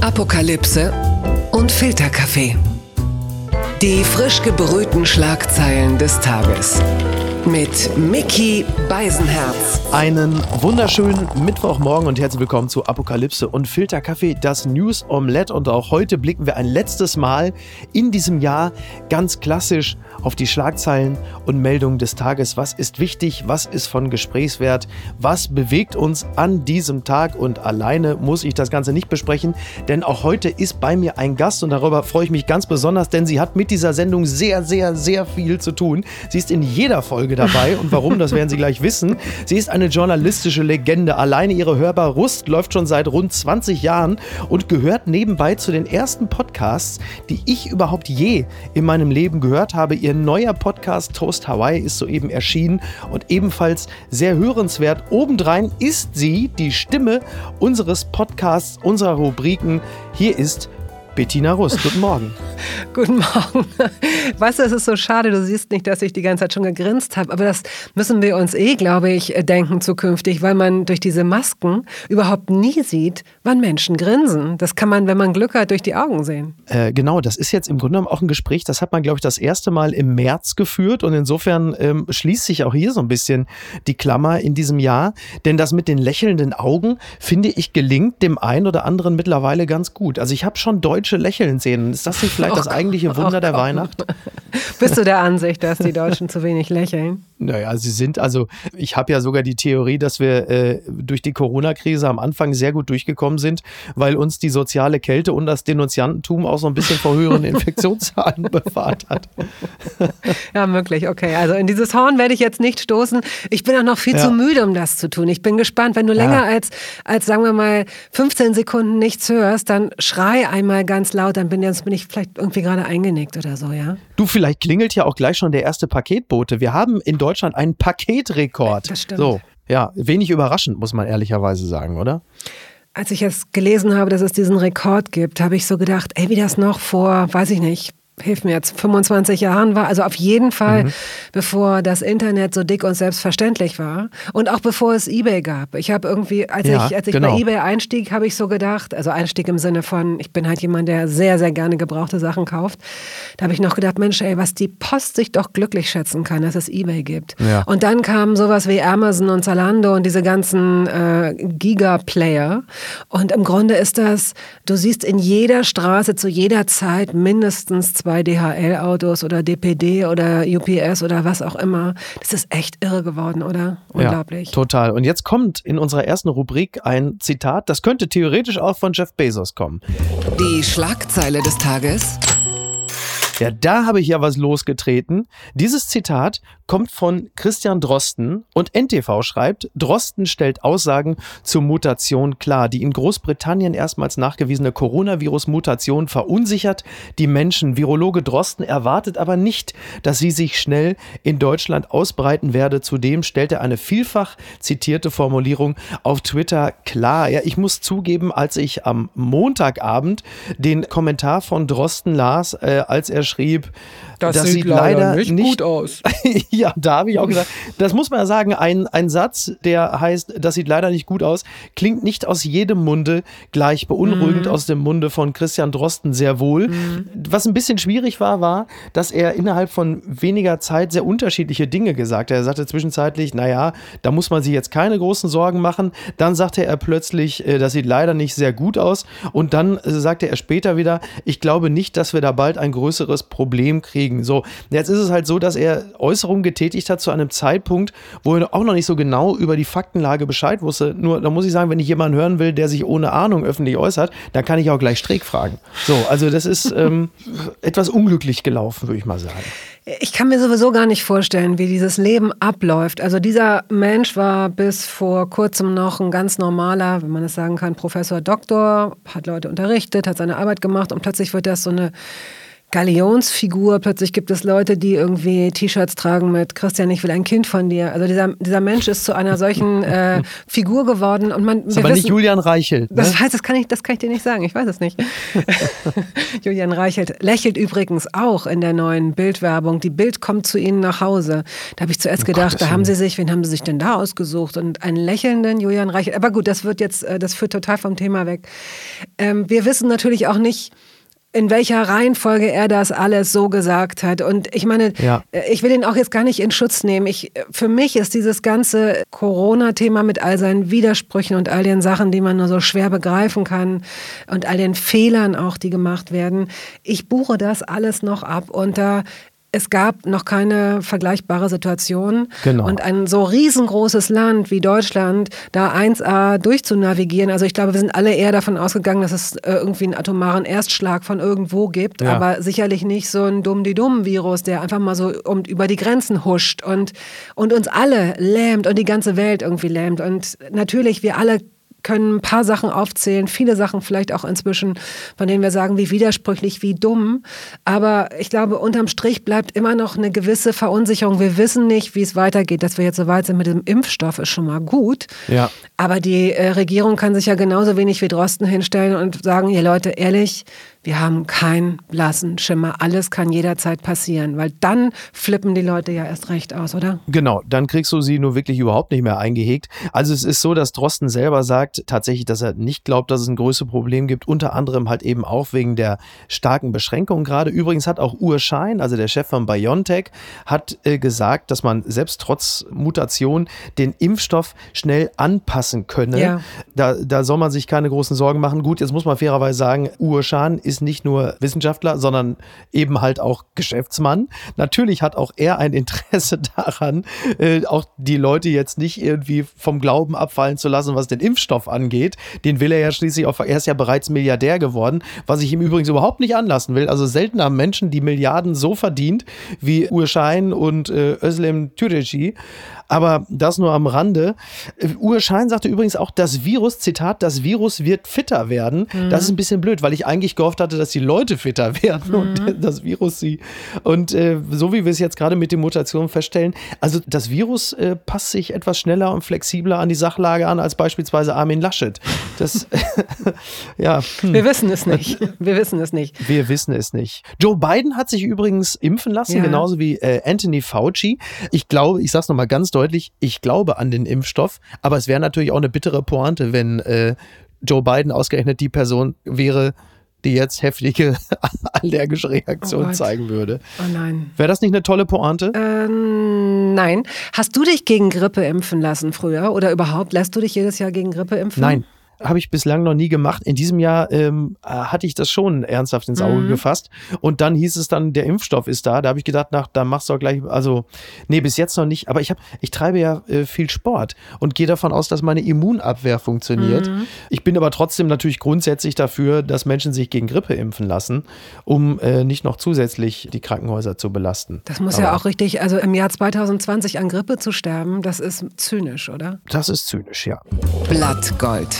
Apokalypse und Filterkaffee. Die frisch gebrühten Schlagzeilen des Tages. Mit Mickey Beisenherz. Einen wunderschönen Mittwochmorgen und herzlich willkommen zu Apokalypse und Filterkaffee, das News Omelette. Und auch heute blicken wir ein letztes Mal in diesem Jahr ganz klassisch auf die Schlagzeilen und Meldungen des Tages. Was ist wichtig? Was ist von Gesprächswert? Was bewegt uns an diesem Tag? Und alleine muss ich das Ganze nicht besprechen, denn auch heute ist bei mir ein Gast und darüber freue ich mich ganz besonders, denn sie hat mit dieser Sendung sehr, sehr, sehr viel zu tun. Sie ist in jeder Folge dabei und warum, das werden Sie gleich wissen. Sie ist eine journalistische Legende. Alleine ihre Hörbar Rust läuft schon seit rund 20 Jahren und gehört nebenbei zu den ersten Podcasts, die ich überhaupt je in meinem Leben gehört habe. Ihr neuer Podcast Toast Hawaii ist soeben erschienen und ebenfalls sehr hörenswert. Obendrein ist sie die Stimme unseres Podcasts, unserer Rubriken. Hier ist Bettina Rust, guten Morgen. guten Morgen. Weißt du, es ist so schade, du siehst nicht, dass ich die ganze Zeit schon gegrinst habe, aber das müssen wir uns eh, glaube ich, denken zukünftig, weil man durch diese Masken überhaupt nie sieht, wann Menschen grinsen. Das kann man, wenn man Glück hat, durch die Augen sehen. Äh, genau, das ist jetzt im Grunde genommen auch ein Gespräch, das hat man, glaube ich, das erste Mal im März geführt und insofern ähm, schließt sich auch hier so ein bisschen die Klammer in diesem Jahr, denn das mit den lächelnden Augen, finde ich, gelingt dem einen oder anderen mittlerweile ganz gut. Also ich habe schon Deutsch Deutsche lächeln sehen. Ist das nicht vielleicht das eigentliche Wunder der Weihnacht? Bist du der Ansicht, dass die Deutschen zu wenig lächeln? Naja, sie sind, also ich habe ja sogar die Theorie, dass wir äh, durch die Corona-Krise am Anfang sehr gut durchgekommen sind, weil uns die soziale Kälte und das Denunziantentum auch so ein bisschen vor höheren Infektionszahlen bewahrt hat. ja, möglich, okay. Also in dieses Horn werde ich jetzt nicht stoßen. Ich bin auch noch viel ja. zu müde, um das zu tun. Ich bin gespannt, wenn du ja. länger als, als, sagen wir mal, 15 Sekunden nichts hörst, dann schrei einmal ganz laut, dann bin, bin ich vielleicht irgendwie gerade eingenickt oder so, ja? Du, vielleicht klingelt ja auch gleich schon der erste Paketbote. Wir haben in Deutschland einen Paketrekord. Das stimmt. So, ja, wenig überraschend, muss man ehrlicherweise sagen, oder? Als ich es gelesen habe, dass es diesen Rekord gibt, habe ich so gedacht, ey, wie das noch vor, weiß ich nicht, hilf mir jetzt, 25 Jahren war. Also auf jeden Fall, mhm. bevor das Internet so dick und selbstverständlich war und auch bevor es eBay gab. Ich habe irgendwie, als ja, ich, als ich genau. bei eBay einstieg, habe ich so gedacht, also Einstieg im Sinne von, ich bin halt jemand, der sehr, sehr gerne gebrauchte Sachen kauft. Da habe ich noch gedacht, Mensch, ey, was die Post sich doch glücklich schätzen kann, dass es eBay gibt. Ja. Und dann kamen sowas wie Amazon und Zalando und diese ganzen äh, Giga-Player. Und im Grunde ist das, du siehst in jeder Straße zu jeder Zeit mindestens zwei zwei DHL-Autos oder DPD oder UPS oder was auch immer. Das ist echt irre geworden, oder? Unglaublich. Ja, total. Und jetzt kommt in unserer ersten Rubrik ein Zitat, das könnte theoretisch auch von Jeff Bezos kommen. Die Schlagzeile des Tages. Ja, da habe ich ja was losgetreten. Dieses Zitat kommt von Christian Drosten und NTV schreibt, Drosten stellt Aussagen zur Mutation klar. Die in Großbritannien erstmals nachgewiesene Coronavirus-Mutation verunsichert die Menschen. Virologe Drosten erwartet aber nicht, dass sie sich schnell in Deutschland ausbreiten werde. Zudem stellt er eine vielfach zitierte Formulierung auf Twitter klar. Ja, ich muss zugeben, als ich am Montagabend den Kommentar von Drosten las, äh, als er schrieb, das, das sieht leider nicht, nicht gut aus. ja, da habe ich auch gesagt, das muss man ja sagen, ein, ein Satz, der heißt, das sieht leider nicht gut aus, klingt nicht aus jedem Munde gleich beunruhigend mhm. aus dem Munde von Christian Drosten sehr wohl. Mhm. Was ein bisschen schwierig war, war, dass er innerhalb von weniger Zeit sehr unterschiedliche Dinge gesagt hat. Er sagte zwischenzeitlich, naja, da muss man sich jetzt keine großen Sorgen machen. Dann sagte er plötzlich, äh, das sieht leider nicht sehr gut aus. Und dann äh, sagte er später wieder, ich glaube nicht, dass wir da bald ein größeres Problem kriegen kriegen. So, jetzt ist es halt so, dass er Äußerungen getätigt hat zu einem Zeitpunkt, wo er auch noch nicht so genau über die Faktenlage Bescheid wusste. Nur, da muss ich sagen, wenn ich jemanden hören will, der sich ohne Ahnung öffentlich äußert, dann kann ich auch gleich Streeck fragen. So, also das ist ähm, etwas unglücklich gelaufen, würde ich mal sagen. Ich kann mir sowieso gar nicht vorstellen, wie dieses Leben abläuft. Also dieser Mensch war bis vor kurzem noch ein ganz normaler, wenn man es sagen kann, Professor, Doktor, hat Leute unterrichtet, hat seine Arbeit gemacht und plötzlich wird das so eine Galionsfigur. Plötzlich gibt es Leute, die irgendwie T-Shirts tragen mit Christian, ich will ein Kind von dir. Also dieser, dieser Mensch ist zu einer solchen äh, Figur geworden. Und man, das ist aber wissen, nicht Julian Reichelt. Ne? Das heißt, das kann, ich, das kann ich dir nicht sagen. Ich weiß es nicht. Julian Reichelt lächelt übrigens auch in der neuen Bildwerbung. Die Bild kommt zu Ihnen nach Hause. Da habe ich zuerst oh gedacht, Gott, da haben Sie sich, wen haben Sie sich denn da ausgesucht? Und einen lächelnden Julian Reichelt. Aber gut, das wird jetzt, äh, das führt total vom Thema weg. Ähm, wir wissen natürlich auch nicht, in welcher Reihenfolge er das alles so gesagt hat. Und ich meine, ja. Äh, ich will ihn auch jetzt gar nicht in Schutz nehmen. Ich, für mich ist dieses ganze Corona-Thema mit all seinen Widersprüchen und all den Sachen, die man nur so schwer begreifen kann und all den Fehlern auch, die gemacht werden, ich buche das alles noch ab unter es gab noch keine vergleichbare Situation. Genau. Und ein so riesengroßes Land wie Deutschland, da 1A durchzunavigieren. Also ich glaube, wir sind alle eher davon ausgegangen, dass es äh, irgendwie einen atomaren Erstschlag von irgendwo gibt, ja. aber sicherlich nicht so ein dumm-die-dumm-Virus, der einfach mal so um, über die Grenzen huscht und, und uns alle lähmt und die ganze Welt irgendwie lähmt. Und natürlich, wir alle können ein paar Sachen aufzählen, viele Sachen vielleicht auch inzwischen, von denen wir sagen, wie widersprüchlich, wie dumm. Aber ich glaube, unterm Strich bleibt immer noch eine gewisse Verunsicherung. Wir wissen nicht, wie es weitergeht. Dass wir jetzt so weit sind mit dem Impfstoff, ist schon mal gut. Ja. Aber die äh, Regierung kann sich ja genauso wenig wie Drosten hinstellen und sagen, ihr Leute, ehrlich, wir haben keinen blassen Schimmer. Alles kann jederzeit passieren, weil dann flippen die Leute ja erst recht aus, oder? Genau, dann kriegst du sie nur wirklich überhaupt nicht mehr eingehegt. Also es ist so, dass Drosten selber sagt tatsächlich, dass er nicht glaubt, dass es ein größeres Problem gibt. Unter anderem halt eben auch wegen der starken Beschränkungen gerade. Übrigens hat auch Urschein, also der Chef von BioNTech, hat äh, gesagt, dass man selbst trotz Mutation den Impfstoff schnell anpassen könne. Ja. Da, da soll man sich keine großen Sorgen machen. Gut, jetzt muss man fairerweise sagen, Urschein ist nicht nur Wissenschaftler, sondern eben halt auch Geschäftsmann. Natürlich hat auch er ein Interesse daran, äh, auch die Leute jetzt nicht irgendwie vom Glauben abfallen zu lassen, was den Impfstoff angeht. Den will er ja schließlich auch, er ist ja bereits Milliardär geworden, was ich ihm übrigens überhaupt nicht anlassen will. Also selten haben Menschen die Milliarden so verdient wie Urschein und äh, Özlem Türeci. Aber das nur am Rande. Uwe Schein sagte übrigens auch, das Virus, Zitat, das Virus wird fitter werden. Mhm. Das ist ein bisschen blöd, weil ich eigentlich gehofft hatte, dass die Leute fitter werden mhm. und das Virus sie. Und äh, so wie wir es jetzt gerade mit den Mutationen feststellen, also das Virus äh, passt sich etwas schneller und flexibler an die Sachlage an als beispielsweise Armin Laschet. Das, ja. Hm. Wir wissen es nicht. Wir wissen es nicht. Wir wissen es nicht. Joe Biden hat sich übrigens impfen lassen, ja. genauso wie äh, Anthony Fauci. Ich glaube, ich sage es nochmal ganz deutlich, ich glaube an den Impfstoff, aber es wäre natürlich auch eine bittere Pointe, wenn äh, Joe Biden ausgerechnet die Person wäre, die jetzt heftige allergische Reaktionen oh zeigen würde. Oh nein. Wäre das nicht eine tolle Pointe? Ähm, nein. Hast du dich gegen Grippe impfen lassen früher oder überhaupt lässt du dich jedes Jahr gegen Grippe impfen? Nein habe ich bislang noch nie gemacht. In diesem Jahr ähm, äh, hatte ich das schon ernsthaft ins Auge mhm. gefasst. Und dann hieß es dann, der Impfstoff ist da. Da habe ich gedacht, nach, dann machst du auch gleich, also, nee, bis jetzt noch nicht. Aber ich habe, ich treibe ja äh, viel Sport und gehe davon aus, dass meine Immunabwehr funktioniert. Mhm. Ich bin aber trotzdem natürlich grundsätzlich dafür, dass Menschen sich gegen Grippe impfen lassen, um äh, nicht noch zusätzlich die Krankenhäuser zu belasten. Das muss aber ja auch richtig, also im Jahr 2020 an Grippe zu sterben, das ist zynisch, oder? Das ist zynisch, ja. Blattgold.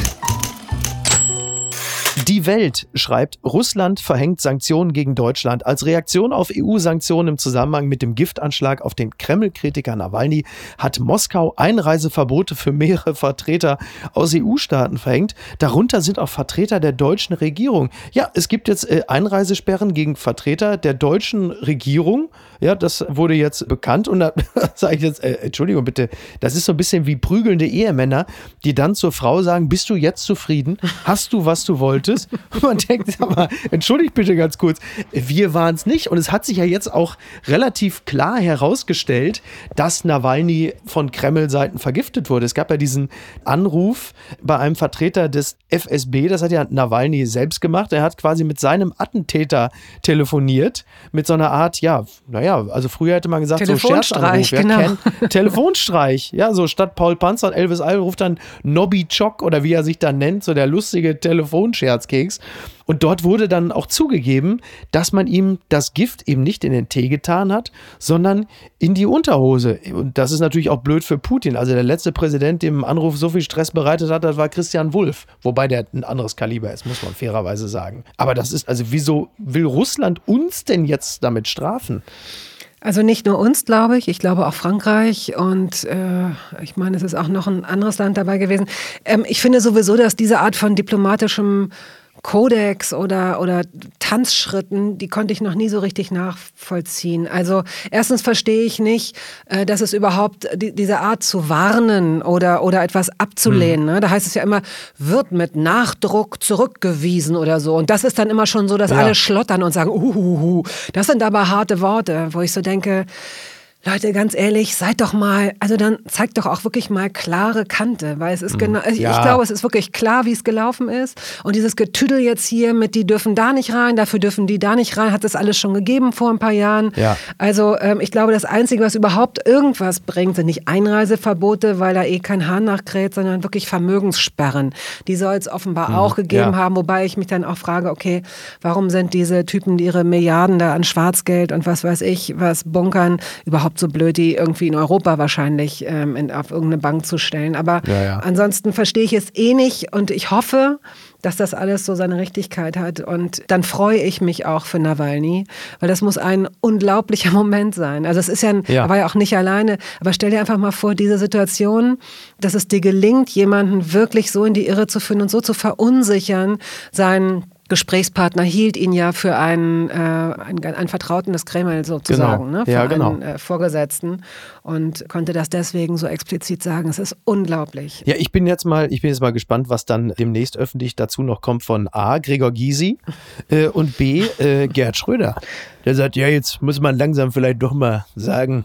Die Welt schreibt, Russland verhängt Sanktionen gegen Deutschland. Als Reaktion auf EU-Sanktionen im Zusammenhang mit dem Giftanschlag auf den Kreml-Kritiker Nawalny hat Moskau Einreiseverbote für mehrere Vertreter aus EU-Staaten verhängt. Darunter sind auch Vertreter der deutschen Regierung. Ja, es gibt jetzt äh, Einreisesperren gegen Vertreter der deutschen Regierung. Ja, das wurde jetzt bekannt und da sage ich jetzt, äh, Entschuldigung bitte, das ist so ein bisschen wie prügelnde Ehemänner, die dann zur Frau sagen, bist du jetzt zufrieden? Hast du, was du wolltest? Und man denkt, aber entschuldigt bitte ganz kurz, wir waren es nicht und es hat sich ja jetzt auch relativ klar herausgestellt, dass Nawalny von Kreml-Seiten vergiftet wurde. Es gab ja diesen Anruf bei einem Vertreter des FSB, das hat ja Nawalny selbst gemacht. Er hat quasi mit seinem Attentäter telefoniert, mit so einer Art, ja, naja, ja, also früher hätte man gesagt, Telefonstreich, so genau. Telefonstreich, ja, so statt Paul Panzer und Elvis Al ruft dann Nobby Chock oder wie er sich dann nennt, so der lustige Telefonscherz Weihnachtskeks. Und dort wurde dann auch zugegeben, dass man ihm das Gift eben nicht in den Tee getan hat, sondern in die Unterhose. Und das ist natürlich auch blöd für Putin. Also der letzte Präsident, dem Anruf so viel Stress bereitet hat, das war Christian Wulff. Wobei der ein anderes Kaliber ist, muss man fairerweise sagen. Aber das ist, also wieso will Russland uns denn jetzt damit strafen? Also nicht nur uns, glaube ich, ich glaube auch Frankreich und äh, ich meine, es ist auch noch ein anderes Land dabei gewesen. Ähm, ich finde sowieso, dass diese Art von diplomatischem Kodex oder, oder Tanzschritten, die konnte ich noch nie so richtig nachvollziehen. Also erstens verstehe ich nicht, äh, dass es überhaupt die, diese Art zu warnen oder, oder etwas abzulehnen. Ne? Da heißt es ja immer, wird mit Nachdruck zurückgewiesen oder so. Und das ist dann immer schon so, dass ja. alle schlottern und sagen, uhuhu, das sind aber harte Worte, wo ich so denke, Leute, ganz ehrlich, seid doch mal, also dann zeigt doch auch wirklich mal klare Kante, weil es ist mhm. genau, also ja. ich glaube, es ist wirklich klar, wie es gelaufen ist. Und dieses Getüdel jetzt hier mit, die dürfen da nicht rein, dafür dürfen die da nicht rein, hat es alles schon gegeben vor ein paar Jahren. Ja. Also ähm, ich glaube, das Einzige, was überhaupt irgendwas bringt, sind nicht Einreiseverbote, weil da eh kein Hahn nachkräht, sondern wirklich Vermögenssperren. Die soll es offenbar mhm. auch gegeben ja. haben, wobei ich mich dann auch frage, okay, warum sind diese Typen, die ihre Milliarden da an Schwarzgeld und was weiß ich, was bunkern, überhaupt so blöd, die irgendwie in Europa wahrscheinlich ähm, in, auf irgendeine Bank zu stellen. Aber ja, ja. ansonsten verstehe ich es eh nicht und ich hoffe, dass das alles so seine Richtigkeit hat. Und dann freue ich mich auch für Nawalny, weil das muss ein unglaublicher Moment sein. Also es ist ja, ein, ja. er war ja auch nicht alleine, aber stell dir einfach mal vor, diese Situation, dass es dir gelingt, jemanden wirklich so in die Irre zu führen und so zu verunsichern, seinen Gesprächspartner hielt ihn ja für einen, äh, einen, einen Vertrauten des Kreml sozusagen, genau. ne? für ja, genau. einen äh, Vorgesetzten und konnte das deswegen so explizit sagen. Es ist unglaublich. Ja, ich bin jetzt mal, ich bin jetzt mal gespannt, was dann demnächst öffentlich dazu noch kommt von A. Gregor Gysi äh, und B. Äh, Gerd Schröder. Der sagt, ja, jetzt muss man langsam vielleicht doch mal sagen,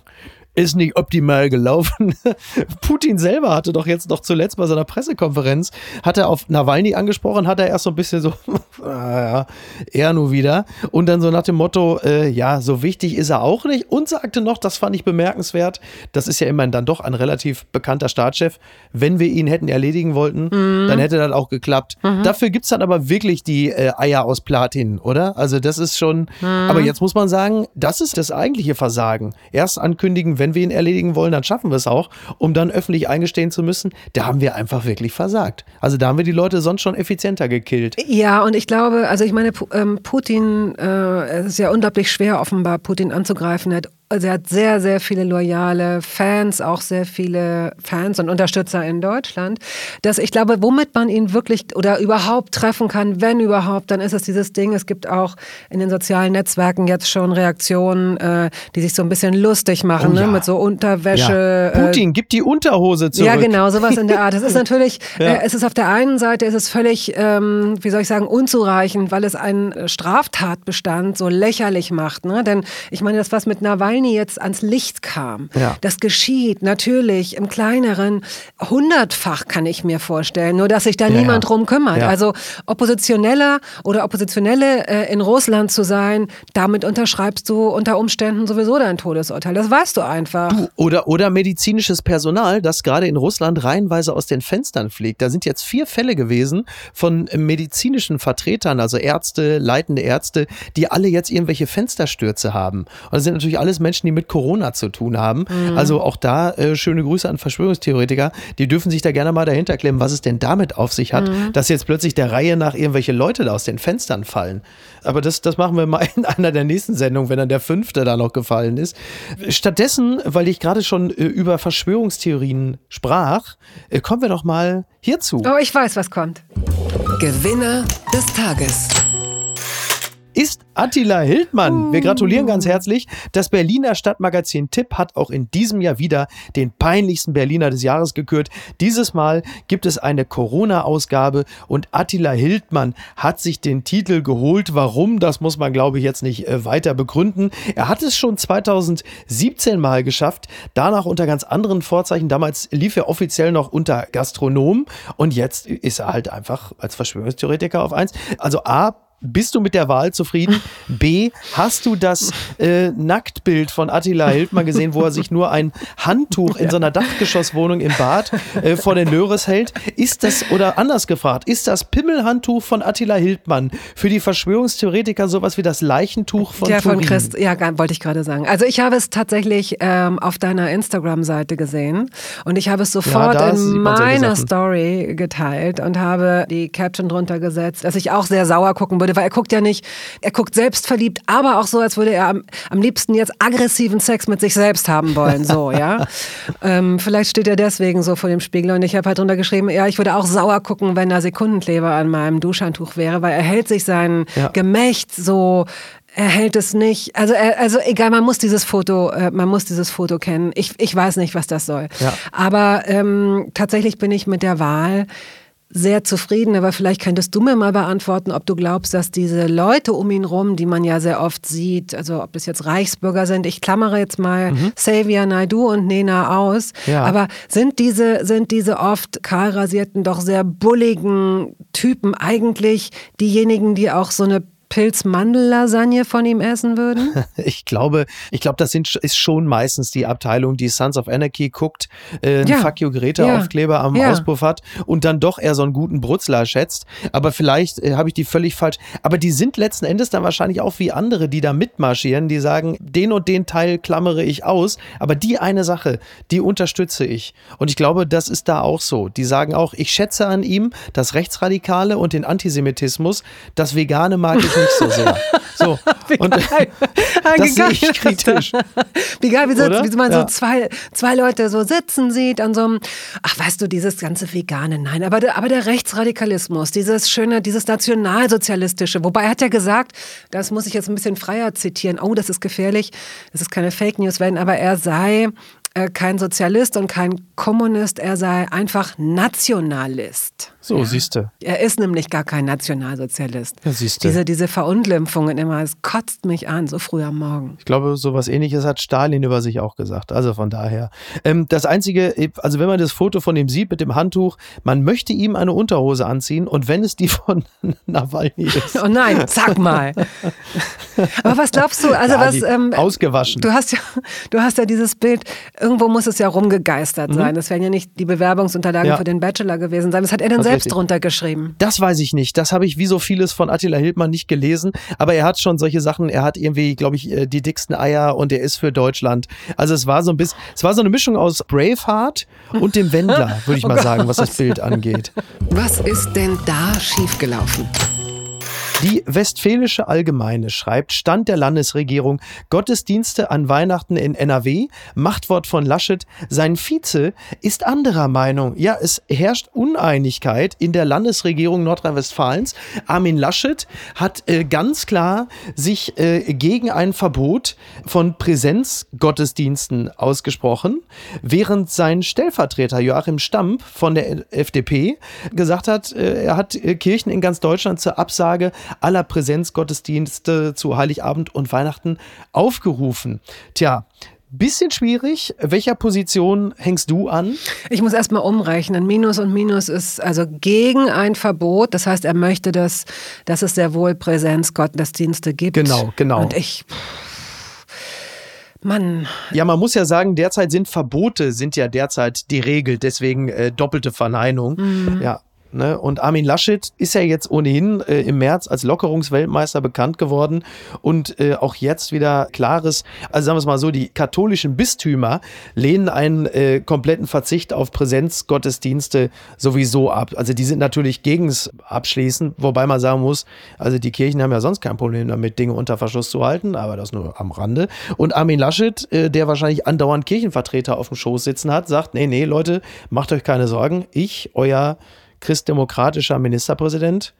ist nicht optimal gelaufen. Putin selber hatte doch jetzt noch zuletzt bei seiner Pressekonferenz, hat er auf Nawalny angesprochen, hat er erst so ein bisschen so, ah, er nur wieder. Und dann so nach dem Motto, äh, ja, so wichtig ist er auch nicht. Und sagte noch, das fand ich bemerkenswert, das ist ja immerhin dann doch ein relativ bekannter Staatschef, wenn wir ihn hätten erledigen wollten, mhm. dann hätte das auch geklappt. Mhm. Dafür gibt es dann aber wirklich die äh, Eier aus Platin, oder? Also das ist schon, mhm. aber jetzt muss man sagen, das ist das eigentliche Versagen. Erst ankündigen, wenn wir ihn erledigen wollen, dann schaffen wir es auch, um dann öffentlich eingestehen zu müssen, da haben wir einfach wirklich versagt. Also da haben wir die Leute sonst schon effizienter gekillt. Ja, und ich glaube, also ich meine, ähm, Putin, äh, es ist ja unglaublich schwer offenbar, Putin anzugreifen. Er hat also er hat sehr, sehr viele loyale Fans, auch sehr viele Fans und Unterstützer in Deutschland. Dass ich glaube, womit man ihn wirklich oder überhaupt treffen kann, wenn überhaupt, dann ist es dieses Ding. Es gibt auch in den sozialen Netzwerken jetzt schon Reaktionen, äh, die sich so ein bisschen lustig machen, oh, ne? ja. mit so Unterwäsche. Ja. Putin, äh, gibt die Unterhose zurück. Ja, genau, sowas in der Art. Das ist natürlich, ja. äh, es ist auf der einen Seite, ist es völlig, ähm, wie soll ich sagen, unzureichend, weil es einen Straftatbestand so lächerlich macht. Ne? Denn ich meine, das was mit Nawalny Nawalny jetzt ans Licht kam. Ja. Das geschieht natürlich im kleineren hundertfach, kann ich mir vorstellen, nur dass sich da ja, niemand ja. drum kümmert. Also Oppositioneller oder Oppositionelle äh, in Russland zu sein, damit unterschreibst du unter Umständen sowieso dein Todesurteil. Das weißt du einfach. Du, oder, oder medizinisches Personal, das gerade in Russland reihenweise aus den Fenstern fliegt. Da sind jetzt vier Fälle gewesen von medizinischen Vertretern, also Ärzte, leitende Ärzte, die alle jetzt irgendwelche Fensterstürze haben. Und das sind natürlich alles Menschen, die mit Corona zu tun haben. Mhm. Also auch da äh, schöne Grüße an Verschwörungstheoretiker. Die dürfen sich da gerne mal dahinter klemmen, was es denn damit auf sich hat, mhm. dass jetzt plötzlich der Reihe nach irgendwelche Leute da aus den Fenstern fallen. Aber das, das machen wir mal in einer der nächsten Sendungen, wenn dann der fünfte da noch gefallen ist. Stattdessen, weil ich gerade schon äh, über Verschwörungstheorien sprach, äh, kommen wir doch mal hierzu. Oh, ich weiß, was kommt. Gewinner des Tages ist Attila Hildmann. Wir gratulieren ganz herzlich. Das Berliner Stadtmagazin Tipp hat auch in diesem Jahr wieder den peinlichsten Berliner des Jahres gekürt. Dieses Mal gibt es eine Corona-Ausgabe und Attila Hildmann hat sich den Titel geholt. Warum? Das muss man, glaube ich, jetzt nicht äh, weiter begründen. Er hat es schon 2017 mal geschafft, danach unter ganz anderen Vorzeichen. Damals lief er offiziell noch unter Gastronom und jetzt ist er halt einfach als Verschwörungstheoretiker auf eins. Also A, bist du mit der Wahl zufrieden? B, hast du das äh, Nacktbild von Attila Hildmann gesehen, wo er sich nur ein Handtuch in seiner Dachgeschosswohnung im Bad äh, vor den Löres hält? Ist das, oder anders gefragt, ist das Pimmelhandtuch von Attila Hildmann für die Verschwörungstheoretiker sowas wie das Leichentuch von Ja, von Turin? Christ, ja, wollte ich gerade sagen. Also ich habe es tatsächlich ähm, auf deiner Instagram-Seite gesehen und ich habe es sofort da in meiner. Story geteilt und habe die Caption drunter gesetzt, dass ich auch sehr sauer gucken würde, weil er guckt ja nicht, er guckt selbstverliebt, aber auch so, als würde er am, am liebsten jetzt aggressiven Sex mit sich selbst haben wollen, so, ja. ähm, vielleicht steht er deswegen so vor dem Spiegel und ich habe halt drunter geschrieben, ja, ich würde auch sauer gucken, wenn da Sekundenkleber an meinem Duschhandtuch wäre, weil er hält sich sein Ja. Gemächt so er hält es nicht. Also, er, also egal, man muss dieses Foto, äh, man muss dieses Foto kennen. Ich, ich weiß nicht, was das soll. Ja. Aber ähm, tatsächlich bin ich mit der Wahl sehr zufrieden, aber vielleicht könntest du mir mal beantworten, ob du glaubst, dass diese Leute um ihn rum, die man ja sehr oft sieht, also ob es jetzt Reichsbürger sind, ich klammere jetzt mal Xavier Naidu und Nena aus, Mhm. Ja. aber sind diese, sind diese oft kahlrasierten, doch sehr bulligen Typen eigentlich diejenigen, die auch so eine Pilz-Mandel-Lasagne von ihm essen würden? Ich glaube, ich glaube, das sind, ist schon meistens die Abteilung, die Sons of Anarchy guckt, äh, Ja. Fuck you Greta Ja. Aufkleber am Ja. Auspuff hat und dann doch eher so einen guten Brutzler schätzt. Aber vielleicht äh, habe ich die völlig falsch. Aber die sind letzten Endes dann wahrscheinlich auch wie andere, die da mitmarschieren, die sagen, den und den Teil klammere ich aus, aber die eine Sache, die unterstütze ich. Und ich glaube, das ist da auch so. Die sagen auch, ich schätze an ihm das Rechtsradikale und den Antisemitismus, das Vegane mag ich nicht so sehr. So. Und das sehe ich kritisch. Wie geil, wie, Oder? wie man Ja. so zwei, zwei Leute so sitzen sieht an so einem, ach weißt du, dieses ganze Vegane, nein, aber der, aber der Rechtsradikalismus, dieses schöne, dieses nationalsozialistische, wobei er hat ja gesagt, das muss ich jetzt ein bisschen freier zitieren, oh, das ist gefährlich, das ist keine Fake News werden, aber er sei äh, kein Sozialist und kein Kommunist, er sei einfach Nationalist. So, siehst du. Er ist nämlich gar kein Nationalsozialist. Ja, siehste. Diese, diese Verunglimpfungen immer, es kotzt mich an, so früh am Morgen. Ich glaube, sowas ähnliches hat Stalin über sich auch gesagt. Also von daher. Ähm, das Einzige, also wenn man das Foto von ihm sieht mit dem Handtuch, man möchte ihm eine Unterhose anziehen und wenn es die von Nawalny ist. Oh nein, sag mal. Aber was glaubst du? Also Ja, was ähm, ausgewaschen. Du hast ja, du hast ja dieses Bild. Irgendwo muss es ja rumgegeistert Mhm. sein. Das werden ja nicht die Bewerbungsunterlagen Ja. für den Bachelor gewesen sein. Was hat er denn ist selbst richtig. drunter geschrieben? Das weiß ich nicht. Das habe ich wie so vieles von Attila Hildmann nicht gelesen. Aber er hat schon solche Sachen. Er hat irgendwie, glaube ich, äh, die dicksten Eier und er ist für Deutschland. Also es war so ein bisschen, es war so eine Mischung aus Braveheart und dem Wendler, würde ich mal sagen, was das Bild angeht. Was ist denn da schiefgelaufen? Die Westfälische Allgemeine schreibt, Stand der Landesregierung, Gottesdienste an Weihnachten in NRW, Machtwort von Laschet, sein Vize ist anderer Meinung. Ja, es herrscht Uneinigkeit in der Landesregierung Nordrhein-Westfalens. Armin Laschet hat äh, ganz klar sich äh, gegen ein Verbot von Präsenzgottesdiensten ausgesprochen, während sein Stellvertreter Joachim Stamp von der FDP gesagt hat, äh, er hat äh, Kirchen in ganz Deutschland zur Absage aller Präsenzgottesdienste zu Heiligabend und Weihnachten aufgerufen. Tja, bisschen schwierig. Welcher Position hängst du an? Ich muss erstmal umrechnen. Minus und Minus ist also gegen ein Verbot. Das heißt, er möchte, dass, dass es sehr wohl Präsenzgottesdienste gibt. Genau, genau. Und ich. Mann, Ja, man muss ja sagen, derzeit sind Verbote, sind ja derzeit die Regel, deswegen äh, doppelte Verneinung. Ja. Ne? Und Armin Laschet ist ja jetzt ohnehin äh, im März als Lockerungsweltmeister bekannt geworden und äh, auch jetzt wieder klares, also sagen wir es mal so, die katholischen Bistümer lehnen einen äh, kompletten Verzicht auf Präsenzgottesdienste sowieso ab. Also die sind natürlich gegens Abschließen, wobei man sagen muss, also die Kirchen haben ja sonst kein Problem damit, Dinge unter Verschluss zu halten, aber das nur am Rande. Und Armin Laschet, äh, der wahrscheinlich andauernd Kirchenvertreter auf dem Schoß sitzen hat, sagt, nee, nee, Leute, macht euch keine Sorgen, ich, euer christdemokratischer Ministerpräsident,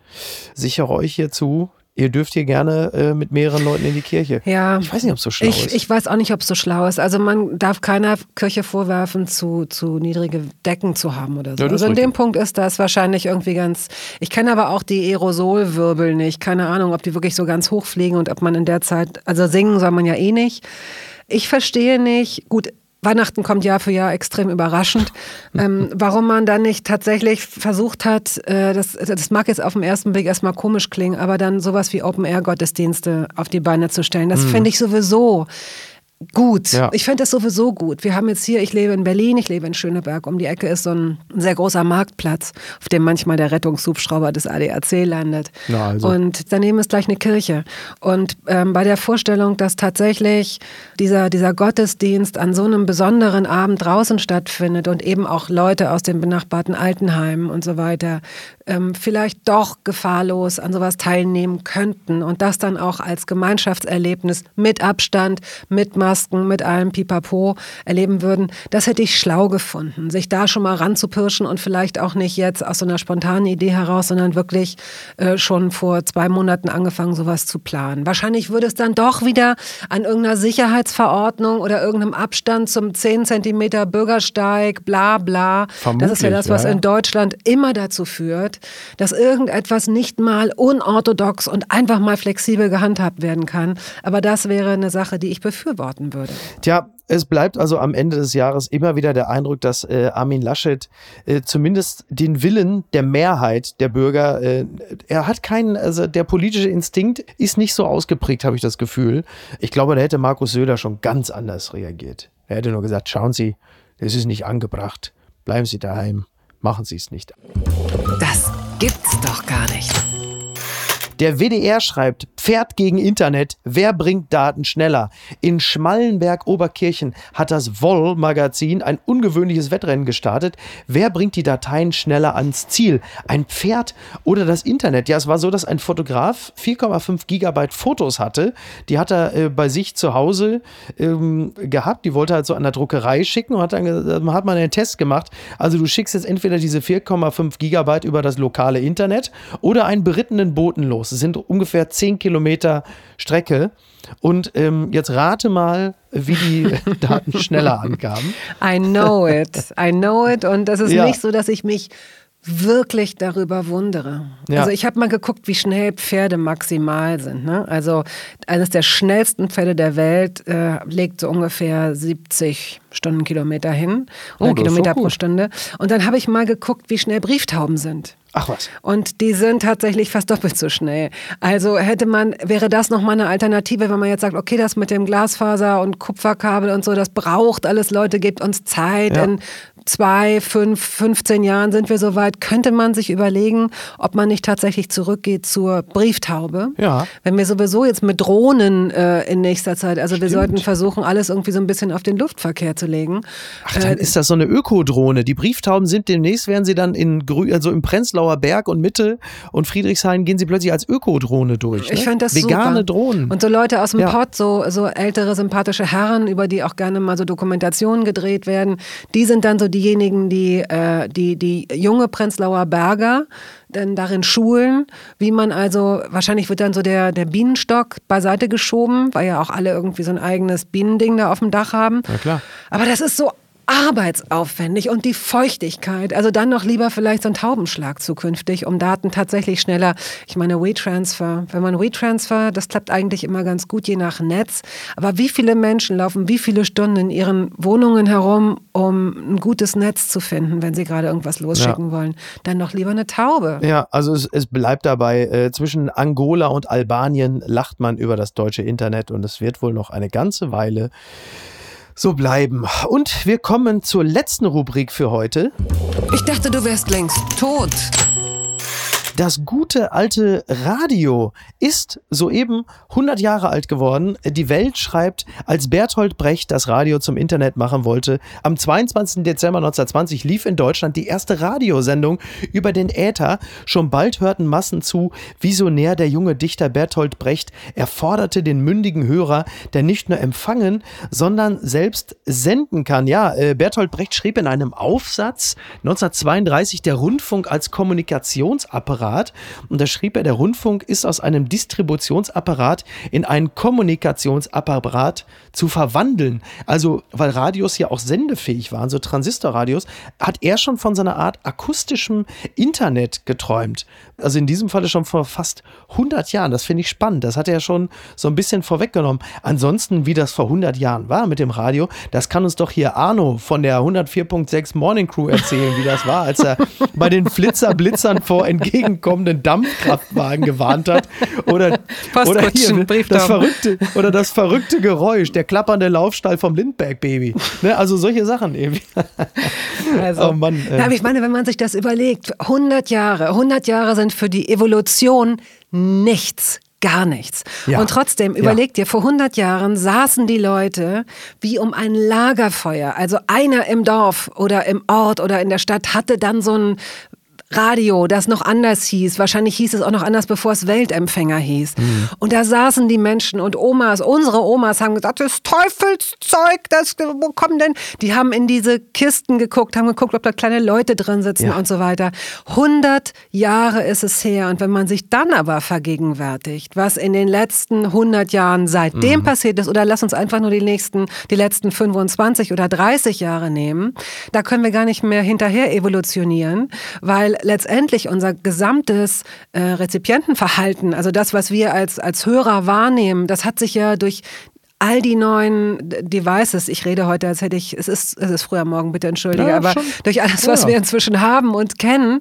sichere euch hier zu, ihr dürft hier gerne äh, mit mehreren Leuten in die Kirche. Ja. Ich weiß nicht, ob es so schlau ich, ist. Ich weiß auch nicht, ob es so schlau ist. Also man darf keiner Kirche vorwerfen, zu, zu niedrige Decken zu haben oder so. Ja, also in dem. Punkt ist das wahrscheinlich irgendwie ganz. Ich kenne aber auch die Aerosolwirbel nicht. Keine Ahnung, ob die wirklich so ganz hoch fliegen und ob man in der Zeit, also singen soll man ja eh nicht. Ich verstehe nicht, gut, Weihnachten kommt Jahr für Jahr extrem überraschend. Ähm, warum man dann nicht tatsächlich versucht hat, äh, das, das mag jetzt auf den ersten Blick erstmal komisch klingen, aber dann sowas wie Open-Air-Gottesdienste auf die Beine zu stellen. Das mhm. finde ich sowieso gut. Ja. Ich fände das sowieso gut. Wir haben jetzt hier, ich lebe in Berlin, ich lebe in Schöneberg. Um die Ecke ist so ein sehr großer Marktplatz, auf dem manchmal der Rettungshubschrauber des ADAC landet. Na also. Und daneben ist gleich eine Kirche. Und ähm, bei der Vorstellung, dass tatsächlich dieser, dieser Gottesdienst an so einem besonderen Abend draußen stattfindet und eben auch Leute aus den benachbarten Altenheimen und so weiter ähm, vielleicht doch gefahrlos an sowas teilnehmen könnten und das dann auch als Gemeinschaftserlebnis mit Abstand, mit Masken, mit allem Pipapo erleben würden, das hätte ich schlau gefunden, sich da schon mal ranzupirschen und vielleicht auch nicht jetzt aus so einer spontanen Idee heraus, sondern wirklich äh, schon vor zwei Monaten angefangen, sowas zu planen. Wahrscheinlich würde es dann doch wieder an irgendeiner Sicherheitsverordnung oder irgendeinem Abstand zum 10 Zentimeter Bürgersteig, bla bla. Vermutlich, das ist ja das, was ja. in Deutschland immer dazu führt, wird, dass irgendetwas nicht mal unorthodox und einfach mal flexibel gehandhabt werden kann. Aber das wäre eine Sache, die ich befürworten würde. Tja, es bleibt also am Ende des Jahres immer wieder der Eindruck, dass äh, Armin Laschet äh, zumindest den Willen der Mehrheit der Bürger, äh, er hat keinen, also der politische Instinkt ist nicht so ausgeprägt, habe ich das Gefühl. Ich glaube, da hätte Markus Söder schon ganz anders reagiert. Er hätte nur gesagt, schauen Sie, es ist nicht angebracht, bleiben Sie daheim, machen Sie es nicht. Das gibt's doch gar nicht. Der WDR schreibt, Pferd gegen Internet, wer bringt Daten schneller? In Schmallenberg-Oberkirchen hat das Woll-Magazin ein ungewöhnliches Wettrennen gestartet. Wer bringt die Dateien schneller ans Ziel? Ein Pferd oder das Internet? Ja, es war so, dass ein Fotograf 4,5 Gigabyte Fotos hatte. Die hat er äh, bei sich zu Hause ähm, gehabt. Die wollte er halt so an der Druckerei schicken und hat dann hat man einen Test gemacht. Also du schickst jetzt entweder diese 4,5 Gigabyte über das lokale Internet oder einen berittenen Boten los. Es sind ungefähr 10 Kilometer Strecke. Und ähm, jetzt rate mal, wie die Daten schneller ankamen. I know it. I know it. Und es ist ja. nicht so, dass ich mich wirklich darüber wundere. Ja. Also ich habe mal geguckt, wie schnell Pferde maximal sind. Ne? Also eines der schnellsten Pferde der Welt äh, legt so ungefähr 70 Stundenkilometer hin oder oh, Kilometer pro Stunde. Und dann habe ich mal geguckt, wie schnell Brieftauben sind. Ach was. Und die sind tatsächlich fast doppelt so schnell. Also hätte man, wäre das nochmal eine Alternative, wenn man jetzt sagt, okay, das mit dem Glasfaser und Kupferkabel und so, das braucht alles, Leute, gebt uns Zeit. Ja. In zwei, fünf, 15 Jahren sind wir soweit, könnte man sich überlegen, ob man nicht tatsächlich zurückgeht zur Brieftaube. Ja. Wenn wir sowieso jetzt mit Drohnen äh, in nächster Zeit, also Stimmt. wir sollten versuchen, alles irgendwie so ein bisschen auf den Luftverkehr zu legen. Ach, dann äh, ist das so eine Ökodrohne. Die Brieftauben sind demnächst, werden sie dann in Grü also im Prenzlauer Berg und Mitte und Friedrichshain gehen sie plötzlich als Ökodrohne durch. Ne? Ich fand das Vegane super. Drohnen. Und so Leute aus dem ja. Pott, so, so ältere, sympathische Herren, über die auch gerne mal so Dokumentationen gedreht werden, die sind dann so diejenigen, die, äh, die, die junge Prenzlauer Berger dann darin schulen, wie man also, wahrscheinlich wird dann so der, der Bienenstock beiseite geschoben, weil ja auch alle irgendwie so ein eigenes Bienending da auf dem Dach haben. Ja, klar. Aber das ist so arbeitsaufwendig und die Feuchtigkeit. Also dann noch lieber vielleicht so ein Taubenschlag zukünftig, um Daten tatsächlich schneller. Ich meine, WeTransfer. Wenn man WeTransfer, das klappt eigentlich immer ganz gut, je nach Netz. Aber wie viele Menschen laufen wie viele Stunden in ihren Wohnungen herum, um ein gutes Netz zu finden, wenn sie gerade irgendwas losschicken ja. wollen? Dann noch lieber eine Taube. Ja, also es, es bleibt dabei, äh, zwischen Angola und Albanien lacht man über das deutsche Internet und es wird wohl noch eine ganze Weile so bleiben. Und wir kommen zur letzten Rubrik für heute. Ich dachte, du wärst längst tot. Das gute alte Radio ist soeben 100 Jahre alt geworden. Die Welt schreibt, als Bertolt Brecht das Radio zum Internet machen wollte, am 22. Dezember 1920 lief in Deutschland die erste Radiosendung über den Äther. Schon bald hörten Massen zu. Visionär der junge Dichter Bertolt Brecht erforderte den mündigen Hörer, der nicht nur empfangen, sondern selbst senden kann. Ja, äh, Bertolt Brecht schrieb in einem Aufsatz 1932 der Rundfunk als Kommunikationsapparat Apparat. Und da schrieb er, der Rundfunk ist aus einem Distributionsapparat in einen Kommunikationsapparat zu verwandeln. Also, weil Radios ja auch sendefähig waren, so Transistorradios, hat er schon von seiner Art akustischem Internet geträumt. Also in diesem Falle schon vor fast 100 Jahren. Das finde ich spannend. Das hat er schon so ein bisschen vorweggenommen. Ansonsten, wie das vor 100 Jahren war mit dem Radio, das kann uns doch hier Arno von der 104.6 Morning Crew erzählen, wie das war, als er bei den Flitzerblitzern vor entgegenkommenden Dampfkraftwagen gewarnt hat. Oder, oder hier, das verrückte, oder das verrückte Geräusch, der klappernde Laufstall vom Lindbergh-Baby. Ne, also solche Sachen irgendwie. Also, oh Mann, äh. aber ich meine, wenn man sich das überlegt, 100 Jahre, 100 Jahre sind für die Evolution nichts gar nichts. Ja. Und trotzdem, überleg dir, vor 100 Jahren saßen die Leute wie um ein Lagerfeuer. Also einer im Dorf oder im Ort oder in der Stadt hatte dann so ein Radio, das noch anders hieß. Wahrscheinlich hieß es auch noch anders, bevor es Weltempfänger hieß. Mhm. Und da saßen die Menschen und Omas, unsere Omas haben gesagt, das ist Teufelszeug, das, wo kommen denn? Die haben in diese Kisten geguckt, haben geguckt, ob da kleine Leute drin sitzen ja. und so weiter. 100 Jahre ist es her. Und wenn man sich dann aber vergegenwärtigt, was in den letzten 100 Jahren seitdem mhm. passiert ist, oder lass uns einfach nur die nächsten, die letzten 25 oder 30 Jahre nehmen, da können wir gar nicht mehr hinterher evolutionieren, weil letztendlich unser gesamtes äh, Rezipientenverhalten, also das, was wir als, als Hörer wahrnehmen, das hat sich ja durch all die neuen Devices, ich rede heute, als hätte ich, es ist, es ist früher Morgen, bitte entschuldige, ja, aber schon. durch alles, was ja. wir inzwischen haben und kennen,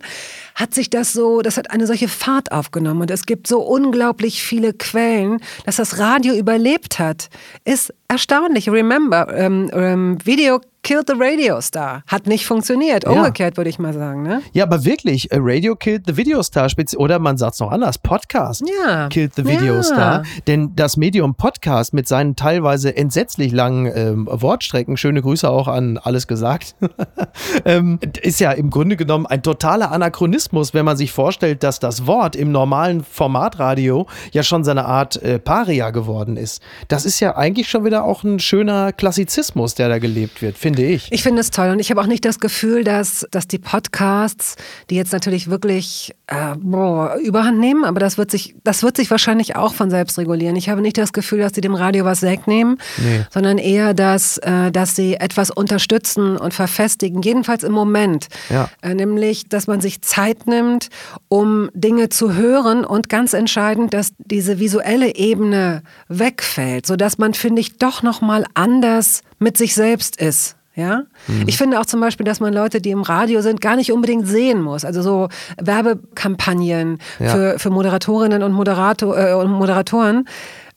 hat sich das so, das hat eine solche Fahrt aufgenommen und es gibt so unglaublich viele Quellen, dass das Radio überlebt hat, ist erstaunlich. Remember, ähm, ähm, Video Killed the Radio Star. Hat nicht funktioniert. Umgekehrt ja. würde ich mal sagen. Ne? Ja, aber wirklich, äh, Radio Killed the Video Star. Oder man sagt es noch anders, Podcast ja. Killed the Video ja. Star. Denn das Medium Podcast mit seinen teilweise entsetzlich langen ähm, Wortstrecken, schöne Grüße auch an alles gesagt, ähm, ist ja im Grunde genommen ein totaler Anachronismus, wenn man sich vorstellt, dass das Wort im normalen Formatradio ja schon seine Art äh, Paria geworden ist. Das ist ja eigentlich schon wieder auch ein schöner Klassizismus, der da gelebt wird, finde finde ich. Ich finde es toll und ich habe auch nicht das Gefühl, dass, dass die Podcasts, die jetzt natürlich wirklich äh, boah, überhand nehmen, aber das wird, sich, das wird sich wahrscheinlich auch von selbst regulieren. Ich habe nicht das Gefühl, dass sie dem Radio was wegnehmen, nee. sondern eher, dass, äh, dass sie etwas unterstützen und verfestigen, jedenfalls im Moment. Ja. Äh, nämlich, dass man sich Zeit nimmt, um Dinge zu hören und ganz entscheidend, dass diese visuelle Ebene wegfällt, sodass man, finde ich, doch nochmal anders mit sich selbst ist. Ja, mhm. ich finde auch zum Beispiel, dass man Leute, die im Radio sind, gar nicht unbedingt sehen muss. Also so Werbekampagnen ja. für, für Moderatorinnen und, Moderator, äh, und Moderatoren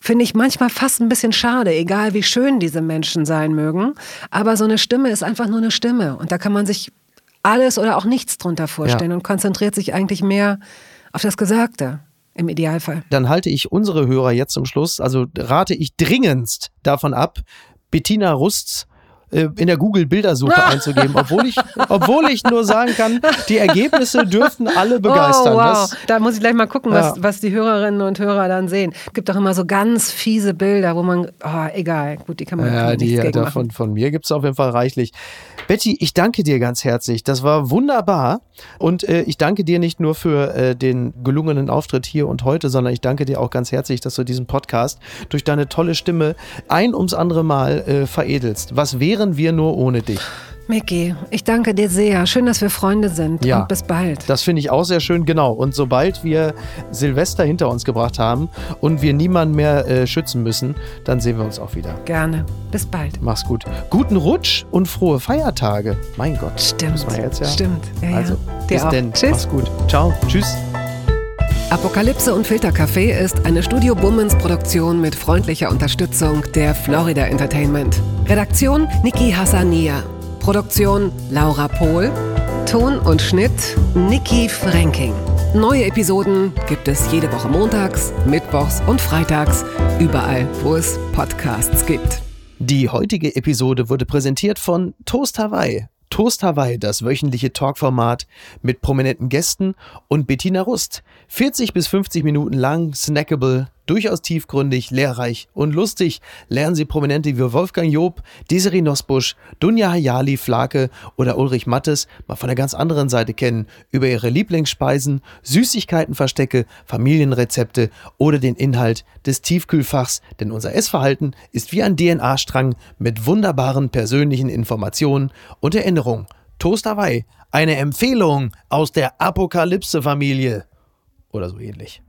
finde ich manchmal fast ein bisschen schade, egal wie schön diese Menschen sein mögen. Aber so eine Stimme ist einfach nur eine Stimme und da kann man sich alles oder auch nichts drunter vorstellen ja. und konzentriert sich eigentlich mehr auf das Gesagte. Im Idealfall. Dann halte ich unsere Hörer jetzt zum Schluss, also rate ich dringendst davon ab, Bettina Rusts äh, in der Google-Bildersuche einzugeben, obwohl ich, obwohl ich nur sagen kann, die Ergebnisse dürften alle begeistern. Oh, wow. Das, da muss ich gleich mal gucken, ja. was, was die Hörerinnen und Hörer dann sehen. Es gibt doch immer so ganz fiese Bilder, wo man, oh, egal, gut, die kann man ja, die, ja, davon, Von mir gibt es auf jeden Fall reichlich. Betty, ich danke dir ganz herzlich. Das war wunderbar. Und äh, ich danke dir nicht nur für äh, den gelungenen Auftritt hier und heute, sondern ich danke dir auch ganz herzlich, dass du diesen Podcast durch deine tolle Stimme ein ums andere Mal äh, veredelst. Was wären wir nur ohne dich? Micky, ich danke dir sehr. Schön, dass wir Freunde sind. Ja, und bis bald. Das finde ich auch sehr schön, genau. Und sobald wir Silvester hinter uns gebracht haben und wir niemanden mehr äh, schützen müssen, dann sehen wir uns auch wieder. Gerne. Bis bald. Mach's gut. Guten Rutsch und frohe Feiertage. Mein Gott. Stimmt. Jetzt, ja. Stimmt. Ja, also, bis auch. denn. Tschüss. Mach's gut. Ciao. Tschüss. Apokalypse und Filtercafé ist eine Studio Bummens Produktion mit freundlicher Unterstützung der Florida Entertainment. Redaktion Niki Hassania. Produktion Laura Pohl. Ton und Schnitt Niki Franking. Neue Episoden gibt es jede Woche montags, mittwochs und freitags, überall, wo es Podcasts gibt. Die heutige Episode wurde präsentiert von Toast Hawaii. Toast Hawaii, das wöchentliche Talkformat mit prominenten Gästen und Bettina Rust. 40 bis 50 Minuten lang, snackable, durchaus tiefgründig, lehrreich und lustig. Lernen Sie Prominente wie Wolfgang Job, Desiree Nosbusch, Dunja Hayali Flake oder Ulrich Mattes mal von der ganz anderen Seite kennen, über ihre Lieblingsspeisen, Süßigkeitenverstecke, Familienrezepte oder den Inhalt des Tiefkühlfachs, denn unser Essverhalten ist wie ein DNA-Strang mit wunderbaren persönlichen Informationen und Erinnerungen. Toast Hawaii, eine Empfehlung aus der Apokalypse-Familie oder so ähnlich.